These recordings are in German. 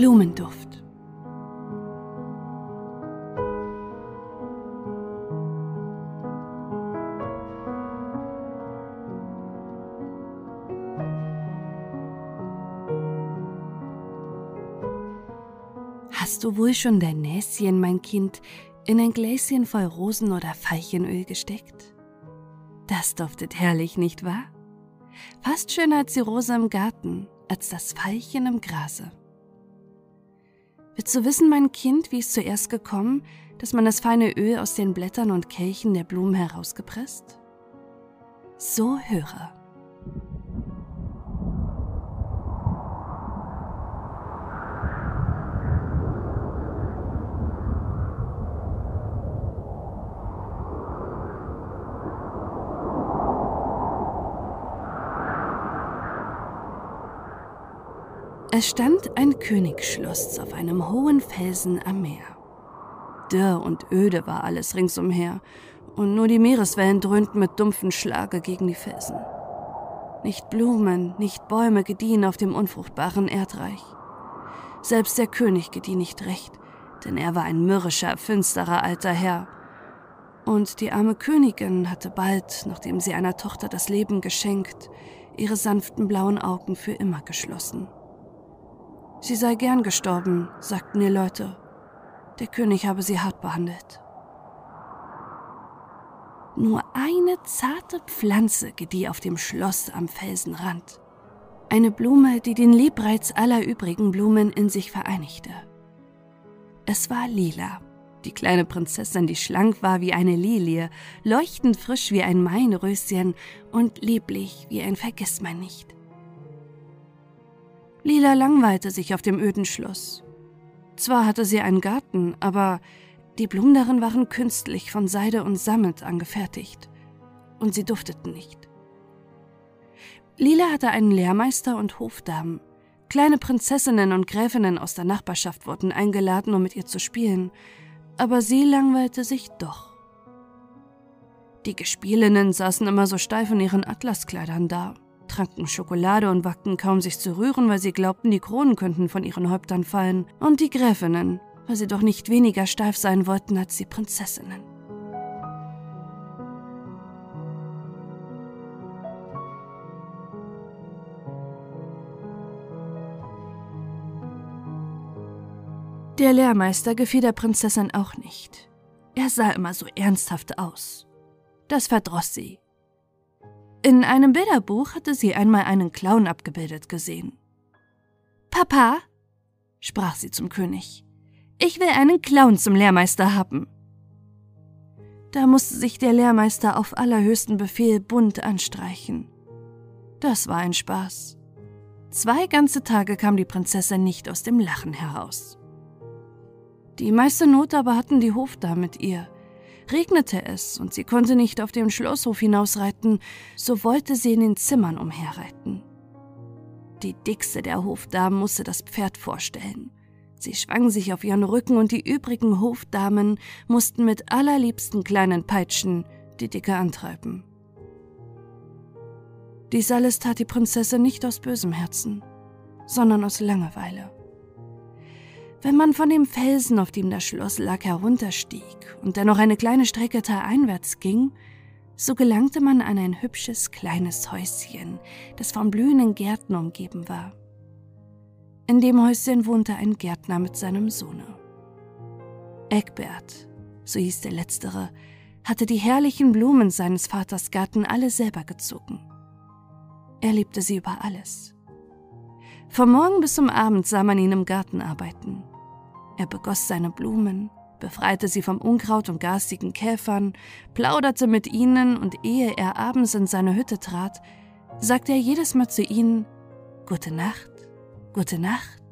Blumenduft. Hast du wohl schon dein Näschen, mein Kind, in ein Gläschen voll Rosen- oder Veilchenöl gesteckt? Das duftet herrlich, nicht wahr? Fast schöner als die Rose im Garten, als das Veilchen im Grase. Willst du wissen, mein Kind, wie es zuerst gekommen, dass man das feine Öl aus den Blättern und Kelchen der Blumen herausgepresst? So höre. Es stand ein Königsschloss auf einem hohen Felsen am Meer. Dürr und öde war alles ringsumher, und nur die Meereswellen dröhnten mit dumpfen Schlage gegen die Felsen. Nicht Blumen, nicht Bäume gediehen auf dem unfruchtbaren Erdreich. Selbst der König gedieh nicht recht, denn er war ein mürrischer, finsterer alter Herr. Und die arme Königin hatte bald, nachdem sie einer Tochter das Leben geschenkt, ihre sanften blauen Augen für immer geschlossen. Sie sei gern gestorben, sagten die Leute. Der König habe sie hart behandelt. Nur eine zarte Pflanze gedieh auf dem Schloss am Felsenrand. Eine Blume, die den Liebreiz aller übrigen Blumen in sich vereinigte. Es war lila, die kleine Prinzessin, die schlank war wie eine Lilie, leuchtend frisch wie ein Mainröschen und lieblich wie ein Vergissmeinnicht. Lila langweilte sich auf dem öden Schloss. Zwar hatte sie einen Garten, aber die Blumen darin waren künstlich von Seide und Sammet angefertigt, und sie dufteten nicht. Lila hatte einen Lehrmeister und Hofdamen. Kleine Prinzessinnen und Gräfinnen aus der Nachbarschaft wurden eingeladen, um mit ihr zu spielen, aber sie langweilte sich doch. Die Gespielinnen saßen immer so steif in ihren Atlaskleidern da, tranken Schokolade und wagten kaum sich zu rühren, weil sie glaubten, die Kronen könnten von ihren Häuptern fallen, und die Gräfinnen, weil sie doch nicht weniger steif sein wollten als die Prinzessinnen. Der Lehrmeister gefiel der Prinzessin auch nicht. Er sah immer so ernsthaft aus. Das verdross sie, in einem Bilderbuch hatte sie einmal einen Clown abgebildet gesehen. Papa, sprach sie zum König, ich will einen Clown zum Lehrmeister haben. Da musste sich der Lehrmeister auf allerhöchsten Befehl bunt anstreichen. Das war ein Spaß. Zwei ganze Tage kam die Prinzessin nicht aus dem Lachen heraus. Die meiste Not aber hatten die Hofdamen mit ihr, Regnete es und sie konnte nicht auf den Schlosshof hinausreiten, so wollte sie in den Zimmern umherreiten. Die dickste der Hofdamen musste das Pferd vorstellen. Sie schwang sich auf ihren Rücken und die übrigen Hofdamen mussten mit allerliebsten kleinen Peitschen die Dicke antreiben. Dies alles tat die Prinzessin nicht aus bösem Herzen, sondern aus Langeweile. Wenn man von dem Felsen, auf dem das Schloss lag, herunterstieg und dann noch eine kleine Strecke taleinwärts ging, so gelangte man an ein hübsches kleines Häuschen, das von blühenden Gärten umgeben war. In dem Häuschen wohnte ein Gärtner mit seinem Sohne. Egbert, so hieß der letztere, hatte die herrlichen Blumen seines Vaters Garten alle selber gezogen. Er liebte sie über alles. Vom Morgen bis zum Abend sah man ihn im Garten arbeiten. Er begoss seine Blumen, befreite sie vom Unkraut und garstigen Käfern, plauderte mit ihnen und ehe er abends in seine Hütte trat, sagte er jedes Mal zu ihnen Gute Nacht, gute Nacht.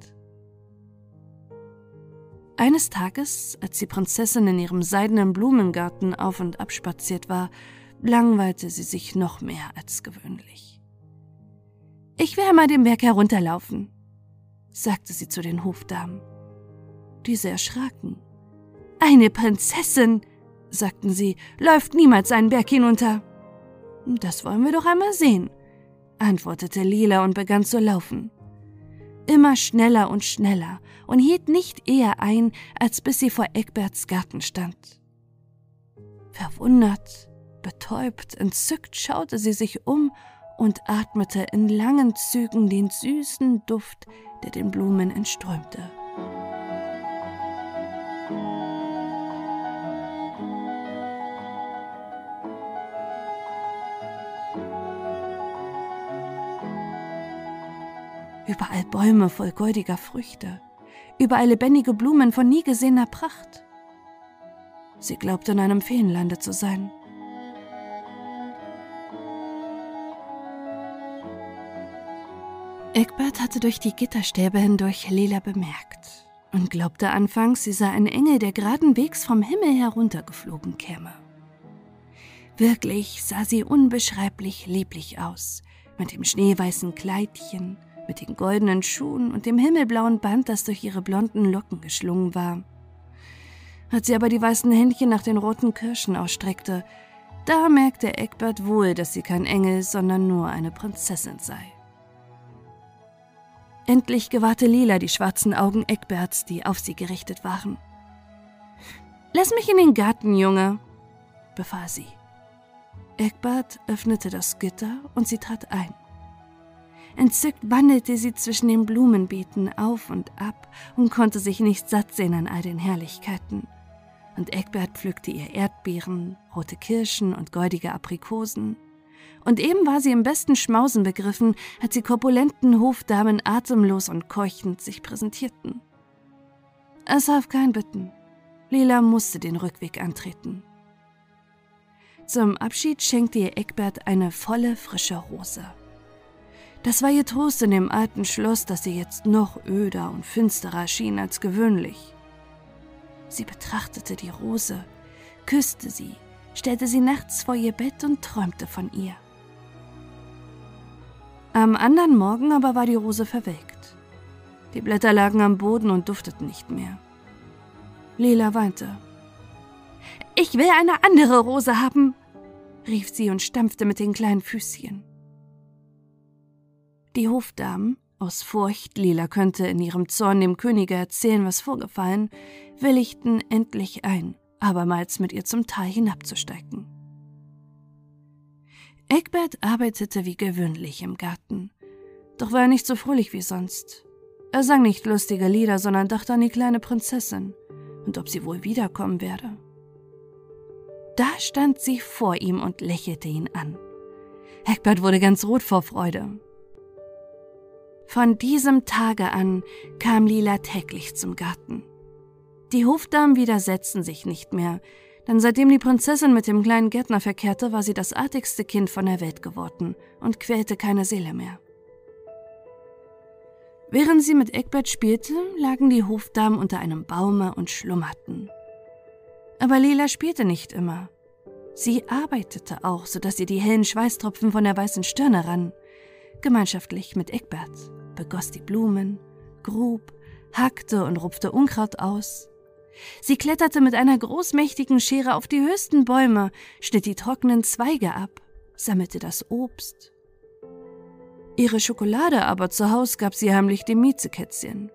Eines Tages, als die Prinzessin in ihrem seidenen Blumengarten auf und ab spaziert war, langweilte sie sich noch mehr als gewöhnlich. Ich will einmal den Berg herunterlaufen, sagte sie zu den Hofdamen. Diese erschraken. Eine Prinzessin, sagten sie, läuft niemals einen Berg hinunter. Das wollen wir doch einmal sehen, antwortete Lila und begann zu laufen. immer schneller und schneller und hielt nicht eher ein, als bis sie vor Eckberts Garten stand. Verwundert, betäubt, entzückt schaute sie sich um und atmete in langen Zügen den süßen Duft, der den Blumen entströmte. Überall Bäume voll goldiger Früchte, überall lebendige Blumen von nie gesehener Pracht. Sie glaubte in einem Feenlande zu sein. Egbert hatte durch die Gitterstäbe hindurch Lela bemerkt und glaubte anfangs, sie sei ein Engel, der geradenwegs vom Himmel heruntergeflogen käme. Wirklich sah sie unbeschreiblich lieblich aus, mit dem schneeweißen Kleidchen, mit den goldenen Schuhen und dem himmelblauen Band, das durch ihre blonden Locken geschlungen war. Als sie aber die weißen Händchen nach den roten Kirschen ausstreckte, da merkte Egbert wohl, dass sie kein Engel, sondern nur eine Prinzessin sei. Endlich gewahrte Lila die schwarzen Augen Egberts, die auf sie gerichtet waren. Lass mich in den Garten, Junge, befahl sie. Egbert öffnete das Gitter und sie trat ein. Entzückt wandelte sie zwischen den Blumenbeeten auf und ab und konnte sich nicht satt sehen an all den Herrlichkeiten. Und Egbert pflückte ihr Erdbeeren, rote Kirschen und goldige Aprikosen und eben war sie im besten Schmausen begriffen, als die korpulenten Hofdamen atemlos und keuchend sich präsentierten. Es half kein Bitten. Lila musste den Rückweg antreten. Zum Abschied schenkte ihr Eckbert eine volle, frische Rose. Das war ihr Trost in dem alten Schloss, das sie jetzt noch öder und finsterer schien als gewöhnlich. Sie betrachtete die Rose, küsste sie, stellte sie nachts vor ihr Bett und träumte von ihr. Am anderen Morgen aber war die Rose verwelkt. Die Blätter lagen am Boden und dufteten nicht mehr. Lila weinte. Ich will eine andere Rose haben, rief sie und stampfte mit den kleinen Füßchen. Die Hofdamen, aus Furcht, Lila könnte in ihrem Zorn dem Könige erzählen, was vorgefallen, willigten endlich ein, abermals mit ihr zum Tal hinabzusteigen. Egbert arbeitete wie gewöhnlich im Garten, doch war er nicht so fröhlich wie sonst. Er sang nicht lustige Lieder, sondern dachte an die kleine Prinzessin und ob sie wohl wiederkommen werde. Da stand sie vor ihm und lächelte ihn an. Egbert wurde ganz rot vor Freude. Von diesem Tage an kam Lila täglich zum Garten. Die Hofdamen widersetzten sich nicht mehr, denn seitdem die Prinzessin mit dem kleinen Gärtner verkehrte, war sie das artigste Kind von der Welt geworden und quälte keine Seele mehr. Während sie mit Egbert spielte, lagen die Hofdamen unter einem Baume und schlummerten. Aber Lila spielte nicht immer. Sie arbeitete auch, sodass sie die hellen Schweißtropfen von der weißen Stirne rann. Gemeinschaftlich mit Egbert begoss die Blumen, grub, hackte und rupfte Unkraut aus, Sie kletterte mit einer großmächtigen Schere auf die höchsten Bäume, schnitt die trockenen Zweige ab, sammelte das Obst. Ihre Schokolade aber zu Haus gab sie heimlich dem Miezekätzchen.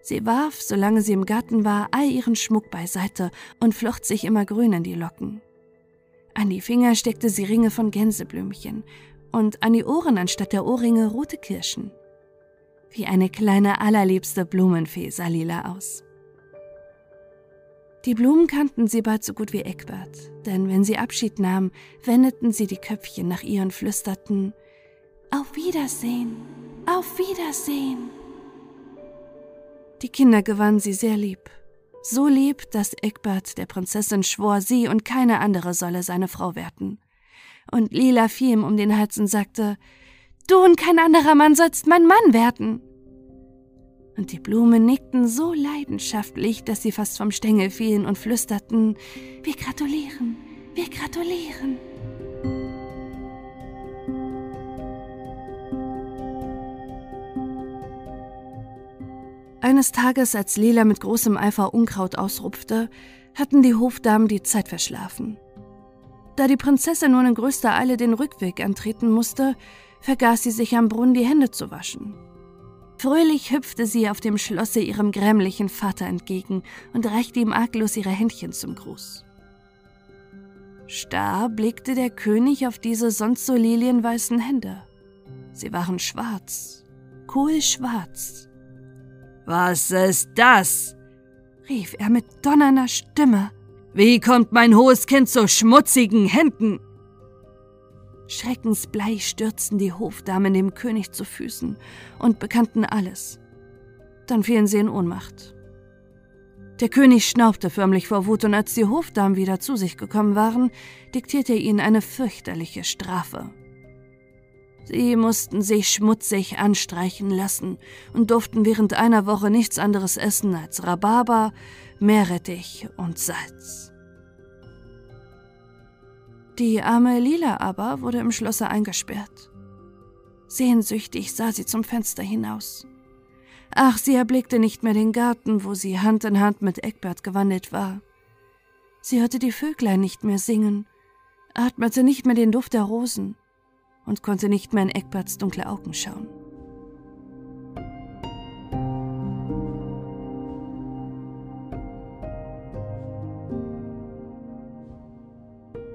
Sie warf, solange sie im Garten war, all ihren Schmuck beiseite und flocht sich immer grün in die Locken. An die Finger steckte sie Ringe von Gänseblümchen und an die Ohren anstatt der Ohrringe rote Kirschen. Wie eine kleine allerliebste Blumenfee sah Lila aus. Die Blumen kannten sie bald so gut wie Eckbert, denn wenn sie Abschied nahmen, wendeten sie die Köpfchen nach ihr und flüsterten Auf Wiedersehen, auf Wiedersehen. Die Kinder gewannen sie sehr lieb, so lieb, dass Eckbert der Prinzessin schwor, sie und keine andere solle seine Frau werden. Und Lila fiel ihm um den Hals und sagte Du und kein anderer Mann sollst mein Mann werden und die Blumen nickten so leidenschaftlich, dass sie fast vom Stängel fielen und flüsterten Wir gratulieren, wir gratulieren. Eines Tages, als Lela mit großem Eifer Unkraut ausrupfte, hatten die Hofdamen die Zeit verschlafen. Da die Prinzessin nun in größter Eile den Rückweg antreten musste, vergaß sie sich am Brunnen die Hände zu waschen. Fröhlich hüpfte sie auf dem Schlosse ihrem grämlichen Vater entgegen und reichte ihm arglos ihre Händchen zum Gruß. Starr blickte der König auf diese sonst so lilienweißen Hände. Sie waren schwarz, kohlschwarz. Was ist das? rief er mit donnernder Stimme. Wie kommt mein hohes Kind zu schmutzigen Händen? Schreckensblei stürzten die Hofdamen dem König zu Füßen und bekannten alles. Dann fielen sie in Ohnmacht. Der König schnaubte förmlich vor Wut, und als die Hofdamen wieder zu sich gekommen waren, diktierte er ihnen eine fürchterliche Strafe. Sie mussten sich schmutzig anstreichen lassen und durften während einer Woche nichts anderes essen als Rhabarber, Meerrettich und Salz. Die arme Lila aber wurde im Schlosse eingesperrt. Sehnsüchtig sah sie zum Fenster hinaus. Ach, sie erblickte nicht mehr den Garten, wo sie Hand in Hand mit Eckbert gewandelt war. Sie hörte die Vöglein nicht mehr singen, atmete nicht mehr den Duft der Rosen und konnte nicht mehr in Eckberts dunkle Augen schauen.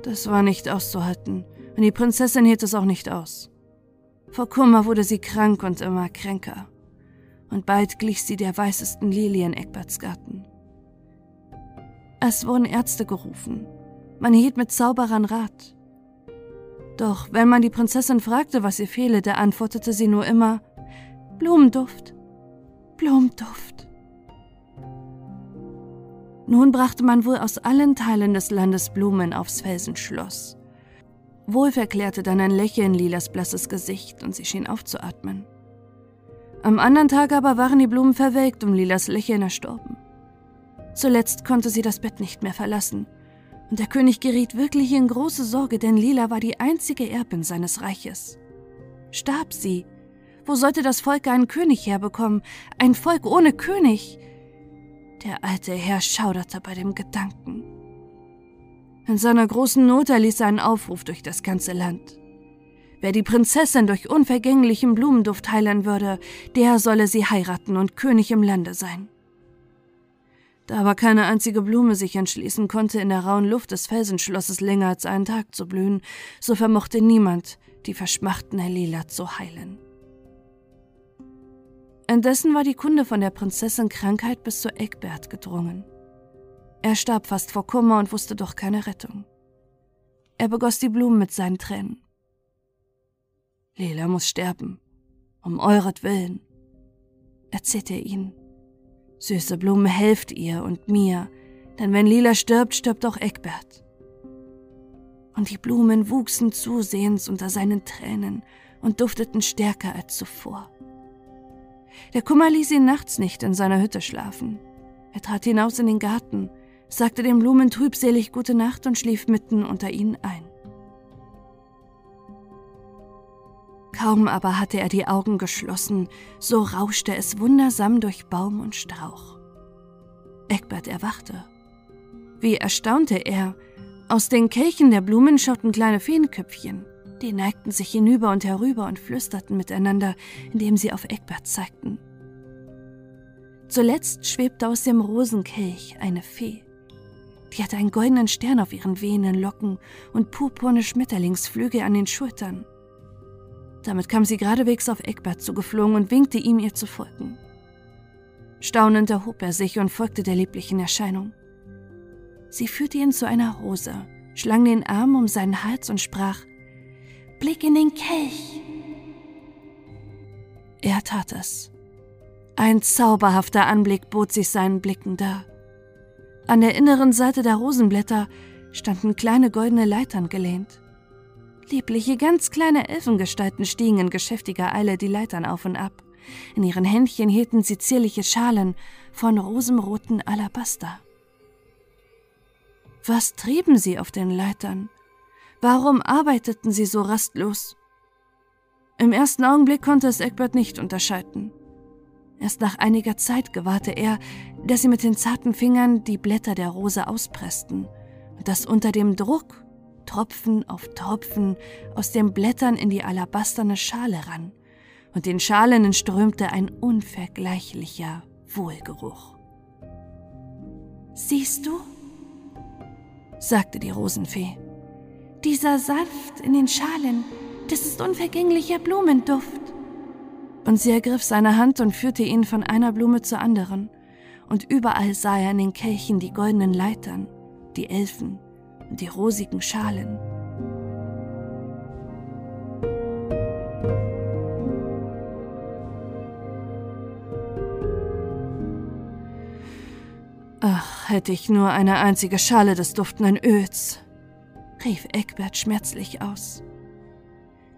Das war nicht auszuhalten, und die Prinzessin hielt es auch nicht aus. Vor Kummer wurde sie krank und immer kränker, und bald glich sie der weißesten Lilie in Eckberts Garten. Es wurden Ärzte gerufen, man hielt mit Zauberern Rat. Doch wenn man die Prinzessin fragte, was ihr fehle, da antwortete sie nur immer Blumenduft, Blumenduft. Nun brachte man wohl aus allen Teilen des Landes Blumen aufs Felsenschloss. Wohl verklärte dann ein Lächeln Lilas blasses Gesicht und sie schien aufzuatmen. Am anderen Tag aber waren die Blumen verwelkt und Lilas Lächeln erstorben. Zuletzt konnte sie das Bett nicht mehr verlassen, und der König geriet wirklich in große Sorge, denn Lila war die einzige Erbin seines Reiches. Starb sie, wo sollte das Volk einen König herbekommen? Ein Volk ohne König? Der alte Herr schauderte bei dem Gedanken. In seiner großen Not erließ er einen Aufruf durch das ganze Land. Wer die Prinzessin durch unvergänglichen Blumenduft heilen würde, der solle sie heiraten und König im Lande sein. Da aber keine einzige Blume sich entschließen konnte, in der rauen Luft des Felsenschlosses länger als einen Tag zu blühen, so vermochte niemand, die verschmachtende Lila zu heilen. Indessen war die Kunde von der Prinzessin Krankheit bis zu Eckbert gedrungen. Er starb fast vor Kummer und wusste doch keine Rettung. Er begoss die Blumen mit seinen Tränen. Lila muss sterben, um euretwillen, erzählte er ihnen. Süße Blume, helft ihr und mir, denn wenn Lila stirbt, stirbt auch Eckbert. Und die Blumen wuchsen zusehends unter seinen Tränen und dufteten stärker als zuvor. Der Kummer ließ ihn nachts nicht in seiner Hütte schlafen. Er trat hinaus in den Garten, sagte den Blumen trübselig gute Nacht und schlief mitten unter ihnen ein. Kaum aber hatte er die Augen geschlossen, so rauschte es wundersam durch Baum und Strauch. Eckbert erwachte. Wie erstaunte er! Aus den Kelchen der Blumen schauten kleine Feenköpfchen. Die neigten sich hinüber und herüber und flüsterten miteinander, indem sie auf Eckbert zeigten. Zuletzt schwebte aus dem Rosenkelch eine Fee. Die hatte einen goldenen Stern auf ihren wehenden Locken und purpurne Schmetterlingsflügel an den Schultern. Damit kam sie geradewegs auf Eckbert zugeflogen und winkte ihm, ihr zu folgen. Staunend erhob er sich und folgte der lieblichen Erscheinung. Sie führte ihn zu einer Rose, schlang den Arm um seinen Hals und sprach Blick in den Kelch. Er tat es. Ein zauberhafter Anblick bot sich seinen Blicken dar. An der inneren Seite der Rosenblätter standen kleine goldene Leitern gelehnt. Liebliche, ganz kleine Elfengestalten stiegen in geschäftiger Eile die Leitern auf und ab. In ihren Händchen hielten sie zierliche Schalen von rosenroten Alabaster. Was trieben sie auf den Leitern? Warum arbeiteten sie so rastlos? Im ersten Augenblick konnte es Egbert nicht unterscheiden. Erst nach einiger Zeit gewahrte er, dass sie mit den zarten Fingern die Blätter der Rose auspressten und dass unter dem Druck Tropfen auf Tropfen aus den Blättern in die alabasterne Schale rann und den Schalen entströmte ein unvergleichlicher Wohlgeruch. Siehst du? sagte die Rosenfee. Dieser Saft in den Schalen, das ist unvergänglicher Blumenduft. Und sie ergriff seine Hand und führte ihn von einer Blume zur anderen, und überall sah er in den Kelchen die goldenen Leitern, die Elfen und die rosigen Schalen. Ach, hätte ich nur eine einzige Schale des duftenden Öls, rief Eckbert schmerzlich aus.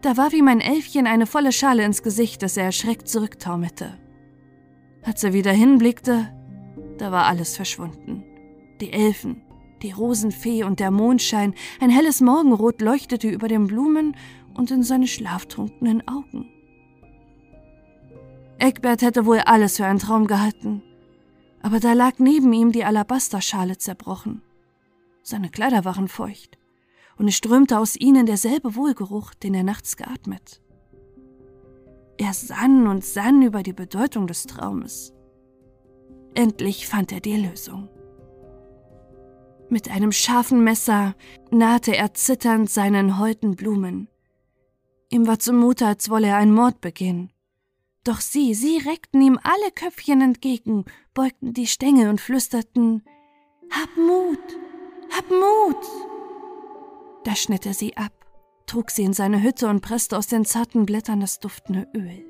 Da war wie mein Elfchen eine volle Schale ins Gesicht, das er erschreckt zurücktaumelte. Als er wieder hinblickte, da war alles verschwunden. Die Elfen, die Rosenfee und der Mondschein, ein helles Morgenrot leuchtete über den Blumen und in seine schlaftrunkenen Augen. Eckbert hätte wohl alles für einen Traum gehalten aber da lag neben ihm die Alabasterschale zerbrochen. Seine Kleider waren feucht, und es strömte aus ihnen derselbe Wohlgeruch, den er nachts geatmet. Er sann und sann über die Bedeutung des Traumes. Endlich fand er die Lösung. Mit einem scharfen Messer nahte er zitternd seinen holden Blumen. Ihm war zumute, als wolle er einen Mord begehen. Doch sie, sie reckten ihm alle Köpfchen entgegen, beugten die Stängel und flüsterten Hab Mut, hab Mut. Da schnitt er sie ab, trug sie in seine Hütte und presste aus den zarten Blättern das duftende Öl.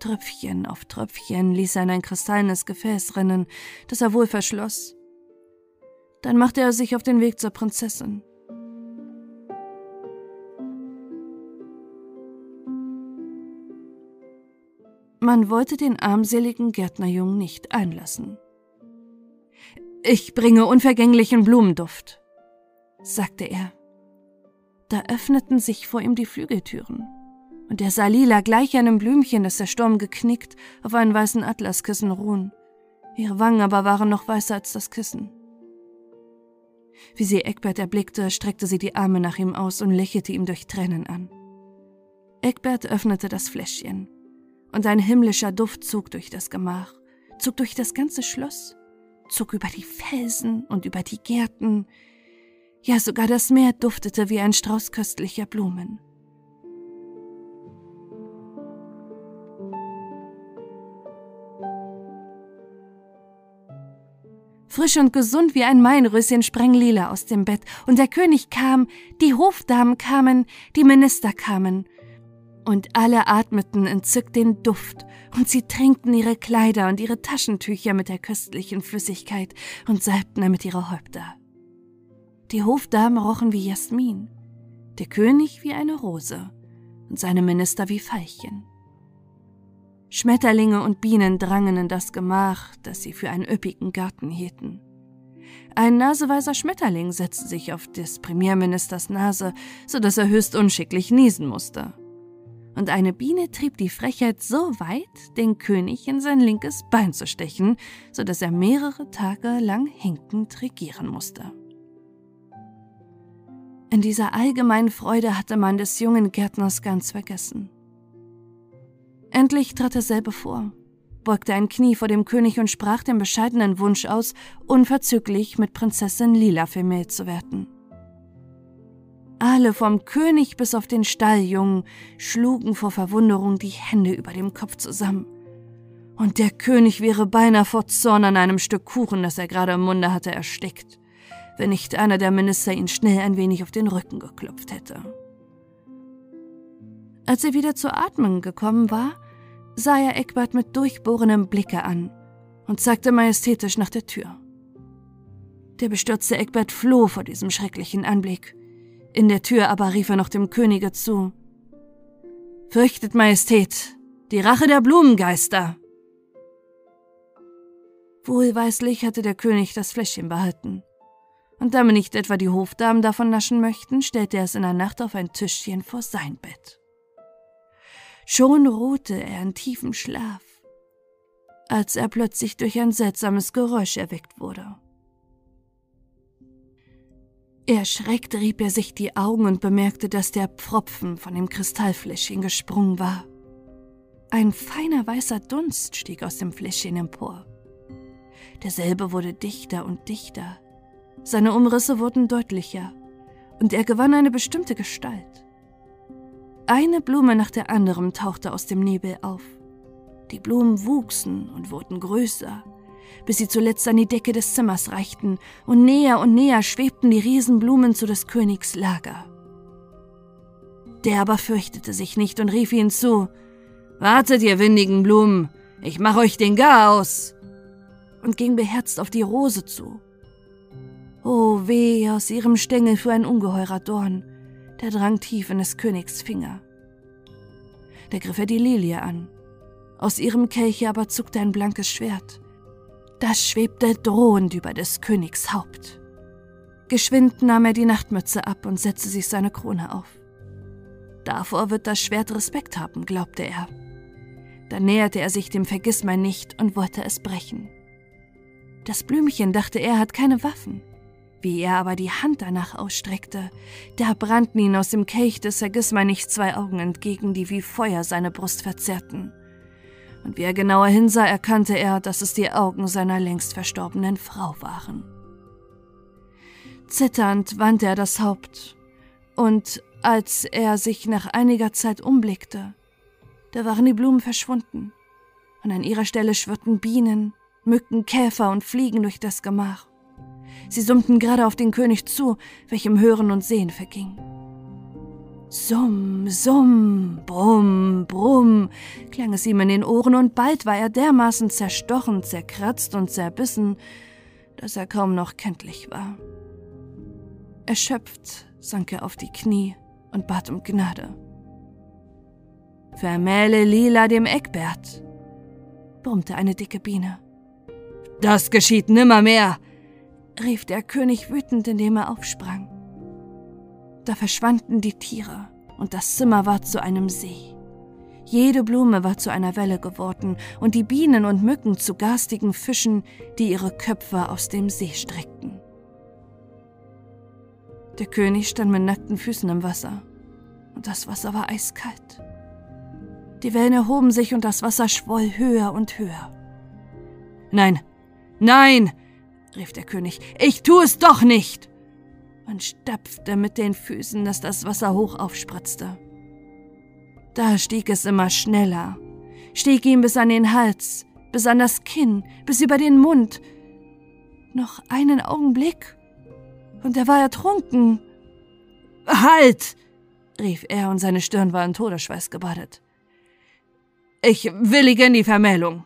Tröpfchen auf Tröpfchen ließ er in ein kristallenes Gefäß rinnen, das er wohl verschloss. Dann machte er sich auf den Weg zur Prinzessin. Man wollte den armseligen Gärtnerjungen nicht einlassen. Ich bringe unvergänglichen Blumenduft, sagte er. Da öffneten sich vor ihm die Flügeltüren, und er sah Lila gleich einem Blümchen, das der Sturm geknickt, auf einen weißen Atlaskissen ruhen. Ihre Wangen aber waren noch weißer als das Kissen. Wie sie Eckbert erblickte, streckte sie die Arme nach ihm aus und lächelte ihm durch Tränen an. Eckbert öffnete das Fläschchen und ein himmlischer Duft zog durch das Gemach, zog durch das ganze Schloss, zog über die Felsen und über die Gärten, ja sogar das Meer duftete wie ein Strauß köstlicher Blumen. Frisch und gesund wie ein Mainröschen sprang Lila aus dem Bett, und der König kam, die Hofdamen kamen, die Minister kamen, und alle atmeten entzückt den Duft, und sie tränkten ihre Kleider und ihre Taschentücher mit der köstlichen Flüssigkeit und salbten damit ihre Häupter. Die Hofdamen rochen wie Jasmin, der König wie eine Rose und seine Minister wie Veilchen. Schmetterlinge und Bienen drangen in das Gemach, das sie für einen üppigen Garten hielten. Ein naseweiser Schmetterling setzte sich auf des Premierministers Nase, so dass er höchst unschicklich niesen musste und eine Biene trieb die Frechheit so weit, den König in sein linkes Bein zu stechen, so dass er mehrere Tage lang hinkend regieren musste. In dieser allgemeinen Freude hatte man des jungen Gärtners ganz vergessen. Endlich trat er selber vor, beugte ein Knie vor dem König und sprach den bescheidenen Wunsch aus, unverzüglich mit Prinzessin Lila vermählt zu werden. Alle vom König bis auf den Stalljungen schlugen vor Verwunderung die Hände über dem Kopf zusammen. Und der König wäre beinahe vor Zorn an einem Stück Kuchen, das er gerade im Munde hatte, erstickt, wenn nicht einer der Minister ihn schnell ein wenig auf den Rücken geklopft hätte. Als er wieder zu atmen gekommen war, sah er Eckbert mit durchbohrendem Blicke an und zeigte majestätisch nach der Tür. Der bestürzte Eckbert floh vor diesem schrecklichen Anblick. In der Tür aber rief er noch dem Könige zu. Fürchtet Majestät, die Rache der Blumengeister. Wohlweislich hatte der König das Fläschchen behalten. Und damit nicht etwa die Hofdamen davon naschen möchten, stellte er es in der Nacht auf ein Tischchen vor sein Bett. Schon ruhte er in tiefem Schlaf, als er plötzlich durch ein seltsames Geräusch erweckt wurde. Erschreckt rieb er sich die Augen und bemerkte, dass der Pfropfen von dem Kristallfläschchen gesprungen war. Ein feiner weißer Dunst stieg aus dem Fläschchen empor. Derselbe wurde dichter und dichter. Seine Umrisse wurden deutlicher und er gewann eine bestimmte Gestalt. Eine Blume nach der anderen tauchte aus dem Nebel auf. Die Blumen wuchsen und wurden größer, bis sie zuletzt an die Decke des Zimmers reichten, und näher und näher schwebten die Riesenblumen zu des Königs Lager. Der aber fürchtete sich nicht und rief ihnen zu Wartet, ihr windigen Blumen, ich mach euch den Gar aus und ging beherzt auf die Rose zu. Oh weh, aus ihrem Stängel fuhr ein ungeheurer Dorn, der drang tief in des Königs Finger. Da griff er die Lilie an. Aus ihrem Kelche aber zuckte ein blankes Schwert. Das schwebte drohend über des Königs Haupt. Geschwind nahm er die Nachtmütze ab und setzte sich seine Krone auf. Davor wird das Schwert Respekt haben, glaubte er. Dann näherte er sich dem Vergissmeinnicht und wollte es brechen. Das Blümchen dachte er hat keine Waffen. Wie er aber die Hand danach ausstreckte, da brannten ihn aus dem Kelch des Vergissmeinnichts zwei Augen entgegen, die wie Feuer seine Brust verzerrten. Und wie er genauer hinsah, erkannte er, dass es die Augen seiner längst verstorbenen Frau waren. Zitternd wandte er das Haupt, und als er sich nach einiger Zeit umblickte, da waren die Blumen verschwunden, und an ihrer Stelle schwirrten Bienen, Mücken, Käfer und Fliegen durch das Gemach. Sie summten gerade auf den König zu, welchem Hören und Sehen verging. Summ, summ, brumm, brumm, klang es ihm in den Ohren, und bald war er dermaßen zerstochen, zerkratzt und zerbissen, dass er kaum noch kenntlich war. Erschöpft sank er auf die Knie und bat um Gnade. Vermähle Lila dem Eckbert, brummte eine dicke Biene. Das geschieht nimmermehr, rief der König wütend, indem er aufsprang. Da verschwanden die Tiere, und das Zimmer war zu einem See. Jede Blume war zu einer Welle geworden, und die Bienen und Mücken zu garstigen Fischen, die ihre Köpfe aus dem See streckten. Der König stand mit nackten Füßen im Wasser, und das Wasser war eiskalt. Die Wellen erhoben sich und das Wasser schwoll höher und höher. Nein, Nein, rief der König, ich tu es doch nicht! und stapfte mit den Füßen, dass das Wasser hoch aufspritzte. Da stieg es immer schneller, stieg ihm bis an den Hals, bis an das Kinn, bis über den Mund. Noch einen Augenblick, und er war ertrunken. Halt! rief er, und seine Stirn war in Todesschweiß gebadet. Ich willige in die Vermählung.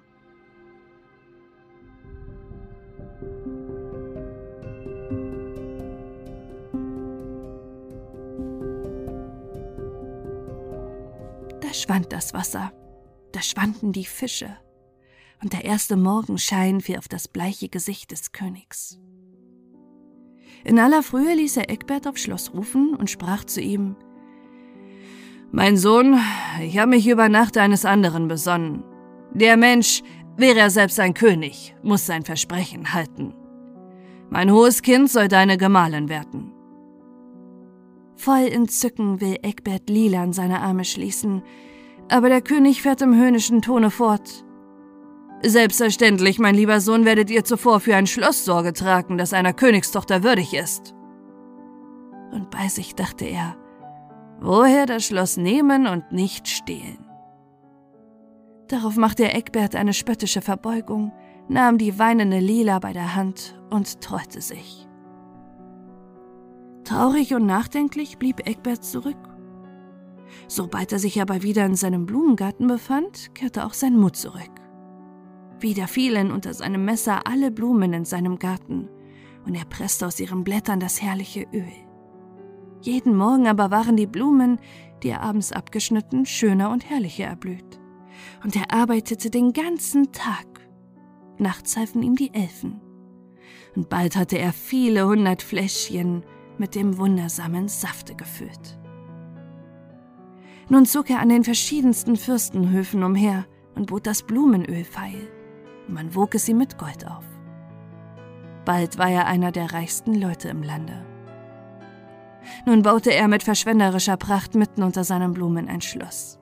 Schwand das Wasser, da schwanden die Fische, und der erste Morgenschein fiel auf das bleiche Gesicht des Königs. In aller Frühe ließ er Eckbert aufs Schloss rufen und sprach zu ihm Mein Sohn, ich habe mich über Nacht eines anderen besonnen. Der Mensch, wäre er selbst ein König, muss sein Versprechen halten. Mein hohes Kind soll deine Gemahlin werden. Voll Entzücken will Eckbert Lila an seine Arme schließen, aber der König fährt im höhnischen Tone fort. Selbstverständlich, mein lieber Sohn, werdet ihr zuvor für ein Schloss Sorge tragen, das einer Königstochter würdig ist. Und bei sich dachte er, woher das Schloss nehmen und nicht stehlen. Darauf machte Eckbert eine spöttische Verbeugung, nahm die weinende Lila bei der Hand und treute sich. Traurig und nachdenklich blieb Eckbert zurück. Sobald er sich aber wieder in seinem Blumengarten befand, kehrte auch sein Mut zurück. Wieder fielen unter seinem Messer alle Blumen in seinem Garten, und er presste aus ihren Blättern das herrliche Öl. Jeden Morgen aber waren die Blumen, die er abends abgeschnitten, schöner und herrlicher erblüht. Und er arbeitete den ganzen Tag. Nachts halfen ihm die Elfen. Und bald hatte er viele hundert Fläschchen mit dem wundersamen Safte gefüllt. Nun zog er an den verschiedensten Fürstenhöfen umher und bot das Blumenöl feil. Man wog es ihm mit Gold auf. Bald war er einer der reichsten Leute im Lande. Nun baute er mit verschwenderischer Pracht mitten unter seinen Blumen ein Schloss.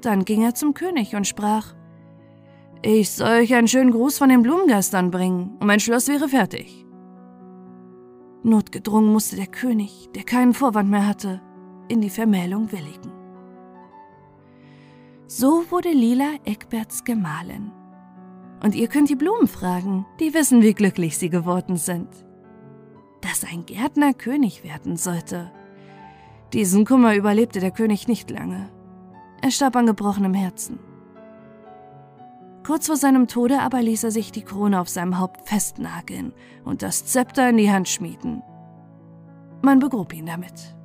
Dann ging er zum König und sprach, ich soll euch einen schönen Gruß von den Blumengeistern bringen, und mein Schloss wäre fertig. Notgedrungen musste der König, der keinen Vorwand mehr hatte, in die Vermählung willigen. So wurde Lila Eckberts Gemahlin. Und ihr könnt die Blumen fragen, die wissen, wie glücklich sie geworden sind. Dass ein Gärtner König werden sollte. Diesen Kummer überlebte der König nicht lange. Er starb an gebrochenem Herzen. Kurz vor seinem Tode aber ließ er sich die Krone auf seinem Haupt festnageln und das Zepter in die Hand schmieden. Man begrub ihn damit.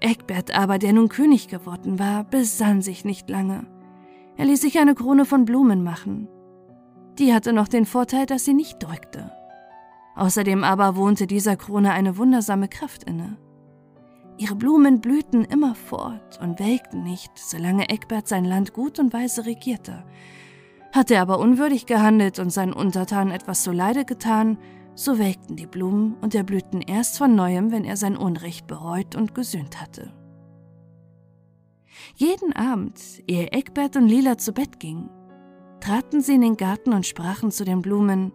Egbert aber, der nun König geworden war, besann sich nicht lange. Er ließ sich eine Krone von Blumen machen. Die hatte noch den Vorteil, dass sie nicht drückte. Außerdem aber wohnte dieser Krone eine wundersame Kraft inne. Ihre Blumen blühten immerfort und welkten nicht, solange Egbert sein Land gut und weise regierte. Hatte er aber unwürdig gehandelt und seinen Untertanen etwas zuleide getan, so welkten die Blumen und erblühten erst von neuem, wenn er sein Unrecht bereut und gesühnt hatte. Jeden Abend, ehe Egbert und Lila zu Bett gingen, traten sie in den Garten und sprachen zu den Blumen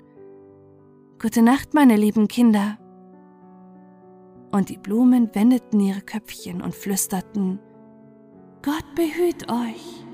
Gute Nacht, meine lieben Kinder, und die Blumen wendeten ihre Köpfchen und flüsterten Gott behüt euch.